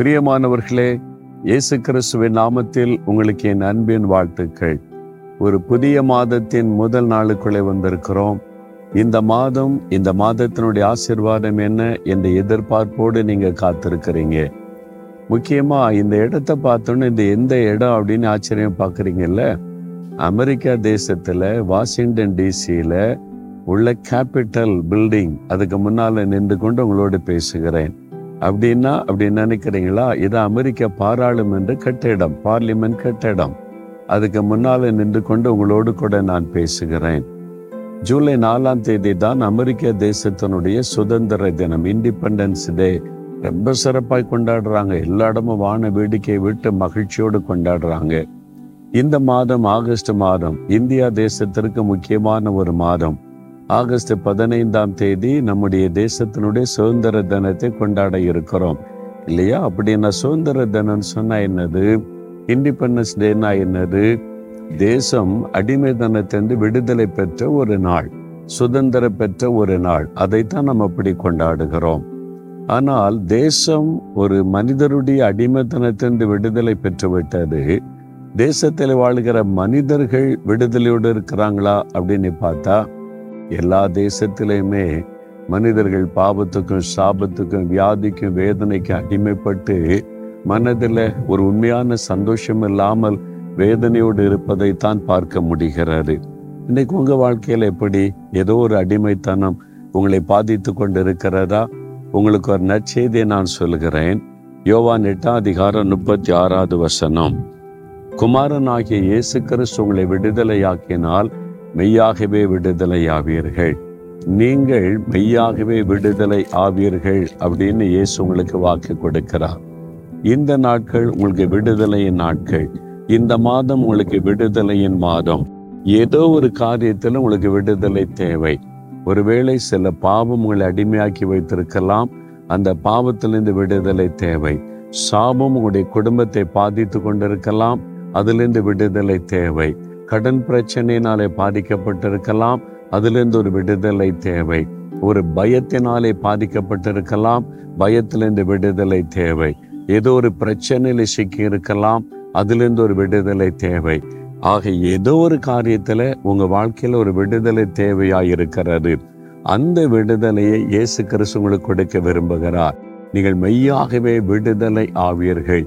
பிரியமானவர்களே இயேசு கிறிஸ்துவின் நாமத்தில் உங்களுக்கு என் அன்பின் வாழ்த்துக்கள். ஒரு புதிய மாதத்தின் முதல் நாளுக்குள்ளே வந்திருக்கிறோம். இந்த மாதம் இந்த மாதத்தினுடைய ஆசிர்வாதம் என்ன என்ற எதிர்பார்ப்போடு நீங்க காத்திருக்கிறீங்க. முக்கியமா இந்த இடத்த பார்த்தோன்னு இந்த எந்த இடம் அப்படின்னு ஆச்சரியம் பார்க்குறீங்கல்ல? அமெரிக்கா தேசத்துல வாஷிங்டன் டிசியில உள்ள கேபிட்டல் பில்டிங் அதுக்கு முன்னால நின்று கொண்டு உங்களோடு பேசுகிறேன். அப்படின்னா அப்படி நினைக்கிறீங்களா? இது அமெரிக்க பாராளுமன்ற கட்டிடம் பார்லிமெண்ட் கட்டிடம். அதுக்கு முன்னால நின்று கொண்டு உங்களோடு கூட நான் பேசுகிறேன். ஜூலை நாலாம் தேதி தான் அமெரிக்க தேசத்தினுடைய சுதந்திர தினம் இண்டிபெண்டன்ஸ் டே ரொம்ப சிறப்பாய் கொண்டாடுறாங்க. எல்லா இடமும் வான வேடிக்கை விட்டு மகிழ்ச்சியோடு கொண்டாடுறாங்க. இந்த மாதம் ஆகஸ்ட் மாதம் இந்தியா தேசத்திற்கு முக்கியமான ஒரு மாதம். ஆகஸ்ட் பதினைந்தாம் தேதி நம்முடைய தேசத்தினுடைய சுதந்திர தினத்தை கொண்டாட இருக்கிறோம். இல்லையா? அப்படின்னா சுதந்திர தினம் சொன்னா என்னது? இண்டிபெண்டன்ஸ் டேனா என்னது? தேசம் அடிமைத்தனத்திலிருந்து விடுதலை பெற்ற ஒரு நாள். சுதந்திர பெற்ற ஒரு நாள். அதைத்தான் நம்ம அப்படி கொண்டாடுகிறோம். ஆனால் தேசம் ஒரு மனிதருடைய அடிமைத்தனத்திலிருந்து விடுதலை பெற்று விட்டது. தேசத்தில் வாழ்கிற மனிதர்கள் விடுதலையோடு இருக்கிறாங்களா அப்படின்னு பார்த்தா எல்லா தேசத்திலையுமே மனிதர்கள் பாவத்துக்கும் சாபத்துக்கும் வியாதிக்கும் வேதனைக்கும் அடிமைப்பட்டு மனதில் ஒரு உண்மையான சந்தோஷம் இல்லாமல் வேதனையோடு இருப்பதைத்தான் பார்க்க முடிகிறது. இன்னைக்கு உங்க வாழ்க்கையில எப்படி ஏதோ ஒரு அடிமைத்தனம் உங்களை பாதித்து கொண்டு இருக்கிறதா உங்களுக்கு ஒரு நற்செய்தியை நான் சொல்கிறேன் யோவான் எட்டாம் அதிகாரம் முப்பத்தி ஆறாவது வசனம். குமாரனாகிய இயேசு கிறிஸ்து உங்களை விடுதலையாக்கினால் மெய்யாகவே விடுதலை ஆவீர்கள். நீங்கள் மெய்யாகவே விடுதலை ஆவீர்கள் அப்படின்னு இயேசு உங்களுக்கு வாக்கு கொடுக்கிறார். இந்த நாட்கள் உங்களுக்கு விடுதலையின் நாட்கள். இந்த மாதம் உங்களுக்கு விடுதலையின் மாதம். ஏதோ ஒரு காரியத்தில் உங்களுக்கு விடுதலை தேவை. ஒருவேளை சில பாவம் உங்களை அடிமையாக்கி வைத்திருக்கலாம். அந்த பாவத்திலிருந்து விடுதலை தேவை. சாபம் உங்களுடைய குடும்பத்தை பாதித்து கொண்டிருக்கலாம். அதிலிருந்து விடுதலை தேவை. கடன் பிரச்சனையினாலே பாதிக்கப்பட்டிருக்கலாம். அதிலிருந்து ஒரு விடுதலை தேவை. ஒரு பயத்தினாலே பாதிக்கப்பட்டிருக்கலாம். பயத்திலிருந்து விடுதலை தேவை. ஏதோ ஒரு பிரச்சனையில சிக்கி இருக்கலாம் அதிலிருந்து ஒரு விடுதலை தேவை. ஆக ஏதோ ஒரு காரியத்துல உங்க வாழ்க்கையில ஒரு விடுதலை தேவையாக இருக்கிறது அந்த விடுதலையை இயேசு கிறிஸ்து உங்களுக்கு கொடுக்க விரும்புகிறார். நீங்கள் மெய்யாகவே விடுதலை ஆவீர்கள்.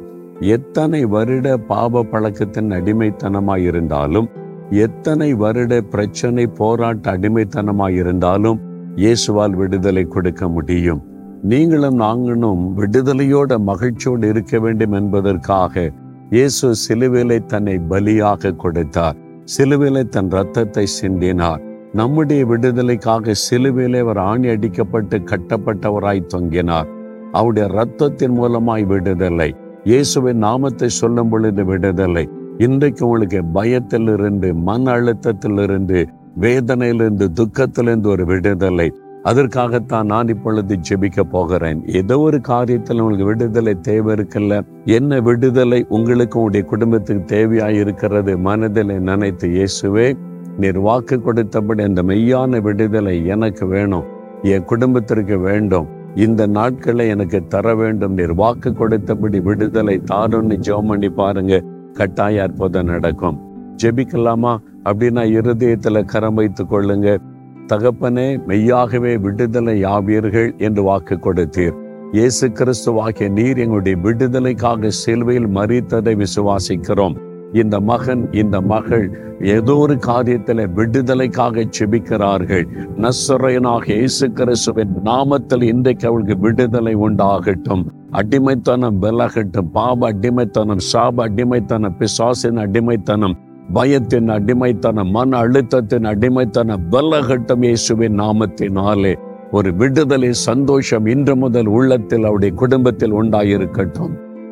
எத்தனை வருட பாவ பழக்கத்தின் அடிமைத்தனமாய் இருந்தாலும் எத்தனை வருட பிரச்சனை போராட்ட அடிமைத்தனமாய் இருந்தாலும் இயேசுவால் விடுதலை கொடுக்க முடியும். நீங்களும் நாங்களும் விடுதலையோட மகிழ்ச்சியோடு இருக்க வேண்டும் என்பதற்காக இயேசு சிலுவிலை தன்னை பலியாக கொடுத்தார். சிலுவிலை தன் ரத்தத்தை சிந்தினார். நம்முடைய விடுதலைக்காக சிலுவிலே அவர் ஆணி அடிக்கப்பட்டு கட்டப்பட்டவராய் தொங்கினார். அவருடைய ரத்தத்தின் மூலமாய் விடுதலை. இயேசுவின் நாமத்தை சொல்லும் பொழுது விடுதலை. இன்றைக்கு உங்களுக்கு பயத்திலிருந்து மன அழுத்தத்திலிருந்து வேதனையிலிருந்து துக்கத்திலிருந்து ஒரு விடுதலை. அதற்காகத்தான் நான் இப்பொழுது ஜெபிக்க போகிறேன். ஏதோ ஒரு காரியத்தில் உங்களுக்கு விடுதலை தேவை இருக்குல்ல? என்ன விடுதலை உங்களுக்கு உங்களுடைய குடும்பத்துக்கு தேவையாய் இருக்கிறது? மனதில் நினைத்து இயேசுவே நீர் வாக்கு கொடுத்தபடி அந்த மெய்யான விடுதலை எனக்கு வேணும். என் குடும்பத்திற்கு வேண்டும். இந்த நாட்களை எனக்கு தர வேண்டும். நீர் வாக்கு கொடுத்தபடி விடுதலை தாருன்னு ஜெபம் பண்ணி பாருங்க. கட்டாய அற்புதம் நடக்கும். ஜெபிக்கலாமா? அப்படின்னா இருதயத்துல கரம் வைத்துக் கொள்ளுங்க. தகப்பனே மெய்யாகவே விடுதலை ஆவீர்கள் என்று வாக்கு கொடுத்தீர். இயேசு கிறிஸ்துவாகிய நீர் எங்களுடைய விடுதலைக்காக சிலுவையில் மறித்ததை விசுவாசிக்கிறோம். இந்த மகன் இந்த மகள் ஏதோ ஒரு காரியத்தில் விடுதலைக்காக செபிக்கிறார்கள். நசுரையனாக இயேசு கிறிஸ்துவின் நாமத்தில் இன்றைக்கு அவளுக்கு விடுதலை உண்டாகட்டும். அடிமைத்தனம் விலகட்டும். பாப அடிமைத்தனம் சாப அடிமைத்தனம் பிசாசின் அடிமைத்தனம் பயத்தின் அடிமைத்தனம் மன அழுத்தத்தின் அடிமைத்தனம் விலகட்டும் இயேசுவின் நாமத்தினாலே. ஒரு விடுதலை சந்தோஷம் இன்று முதல் உள்ளத்தில் அவருடைய குடும்பத்தில் உண்டாயிருக்கட்டும்.